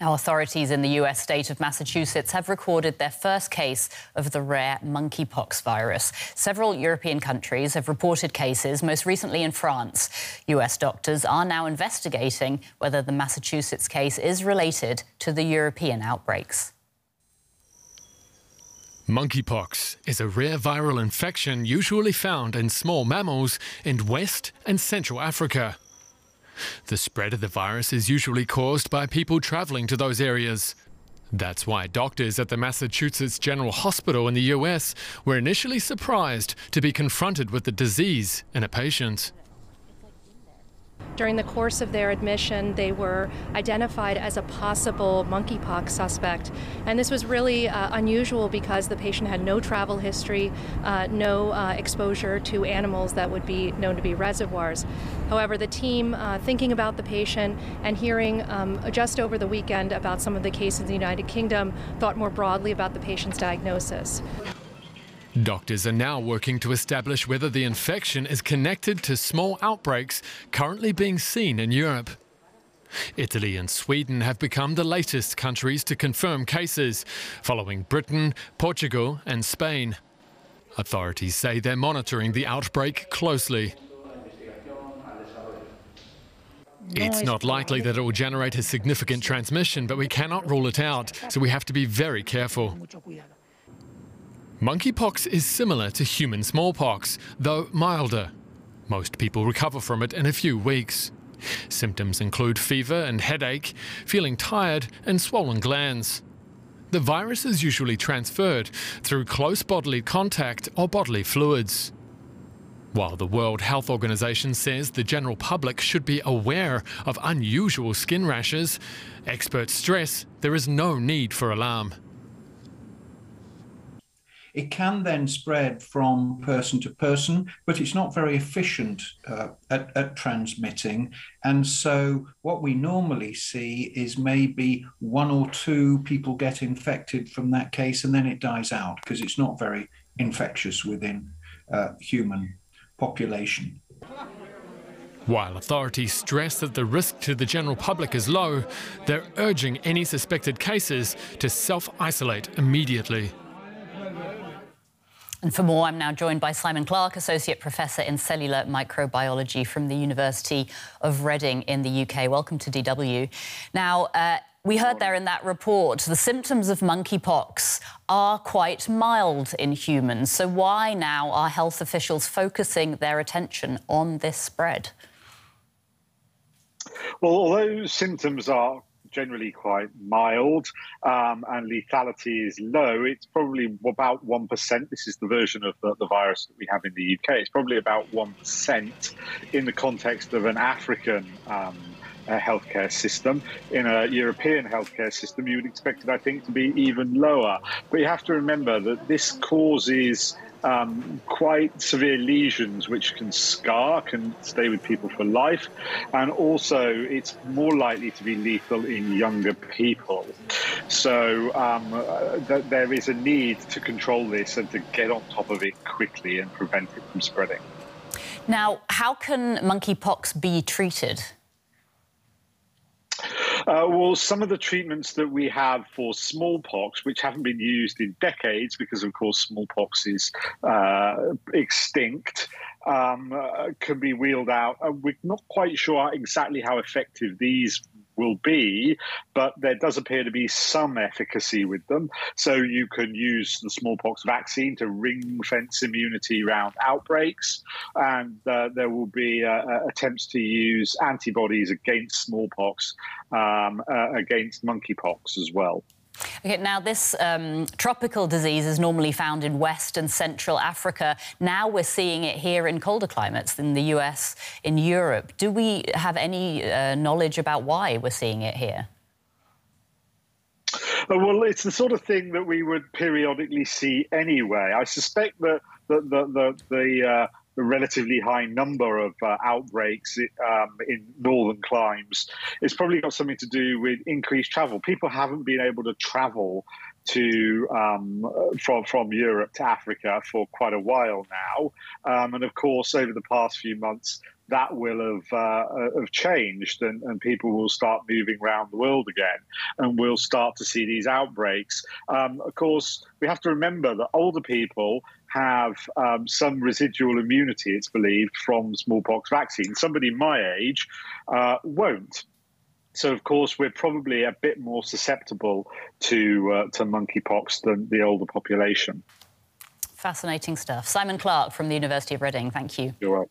Now, authorities in the US state of Massachusetts have recorded their first case of the rare monkeypox virus. Several European countries have reported cases, most recently in France. US doctors are now investigating whether the Massachusetts case is related to the European outbreaks. Monkeypox is a rare viral infection usually found in small mammals in West and Central Africa. The spread of the virus is usually caused by people travelling to those areas. That's why doctors at the Massachusetts General Hospital in the US were initially surprised to be confronted with the disease in a patient. During the course of their admission, they were identified as a possible monkeypox suspect. And this was really uh, unusual because the patient had no travel history, uh, no uh, exposure to animals that would be known to be reservoirs. However, the team, uh, thinking about the patient and hearing um, just over the weekend about some of the cases in the United Kingdom, thought more broadly about the patient's diagnosis. Doctors are now working to establish whether the infection is connected to small outbreaks currently being seen in Europe. Italy and Sweden have become the latest countries to confirm cases, following Britain, Portugal and Spain. Authorities say they're monitoring the outbreak closely. It's not likely that it will generate a significant transmission, but we cannot rule it out, so we have to be very careful. Monkeypox is similar to human smallpox, though milder. Most people recover from it in a few weeks. Symptoms include fever and headache, feeling tired, and swollen glands. The virus is usually transferred through close bodily contact or bodily fluids. While the World Health Organization says the general public should be aware of unusual skin rashes, experts stress there is no need for alarm. It can then spread from person to person, but it's not very efficient uh, at, at transmitting. And so, what we normally see is maybe one or two people get infected from that case, and then it dies out because it's not very infectious within uh, human population. While authorities stress that the risk to the general public is low, they're urging any suspected cases to self isolate immediately. And for more, I'm now joined by Simon Clarke, Associate Professor in Cellular Microbiology from the University of Reading in the UK. Welcome to DW. Now, uh, we heard there in that report the symptoms of monkeypox are quite mild in humans. So, why now are health officials focusing their attention on this spread? Well, although symptoms are generally quite mild um, and lethality is low. It's probably about 1%. This is the version of the, the virus that we have in the UK. It's probably about 1% in the context of an African um, uh, healthcare system. In a European healthcare system, you would expect it, I think, to be even lower. But you have to remember that this causes um, quite severe lesions which can scar, can stay with people for life, and also it's more likely to be lethal in younger people. So um, uh, th- there is a need to control this and to get on top of it quickly and prevent it from spreading. Now, how can monkeypox be treated? Uh, well, some of the treatments that we have for smallpox, which haven't been used in decades because, of course, smallpox is uh, extinct, um, uh, can be wheeled out. Uh, we're not quite sure exactly how effective these will be, but there does appear to be some efficacy with them. So you can use the smallpox vaccine to ring fence immunity around outbreaks, and uh, there will be uh, uh, attempts to use antibodies against smallpox, um, uh, against monkeypox as well. Okay, now this um, tropical disease is normally found in West and Central Africa. Now we're seeing it here in colder climates in the US, in Europe. Do we have any uh, knowledge about why we're seeing it here? Uh, well, it's the sort of thing that we would periodically see anyway. I suspect that the the the, the uh, relatively high number of uh, outbreaks um, in northern climes it's probably got something to do with increased travel. People haven't been able to travel to um, from from Europe to Africa for quite a while now, um, and of course over the past few months that will have uh, have changed, and, and people will start moving around the world again, and we'll start to see these outbreaks. Um, of course, we have to remember that older people have um, some residual immunity, it's believed, from smallpox vaccine. Somebody my age uh, won't. So, of course, we're probably a bit more susceptible to uh, to monkeypox than the older population. Fascinating stuff. Simon Clarke from the University of Reading, thank you. You're welcome.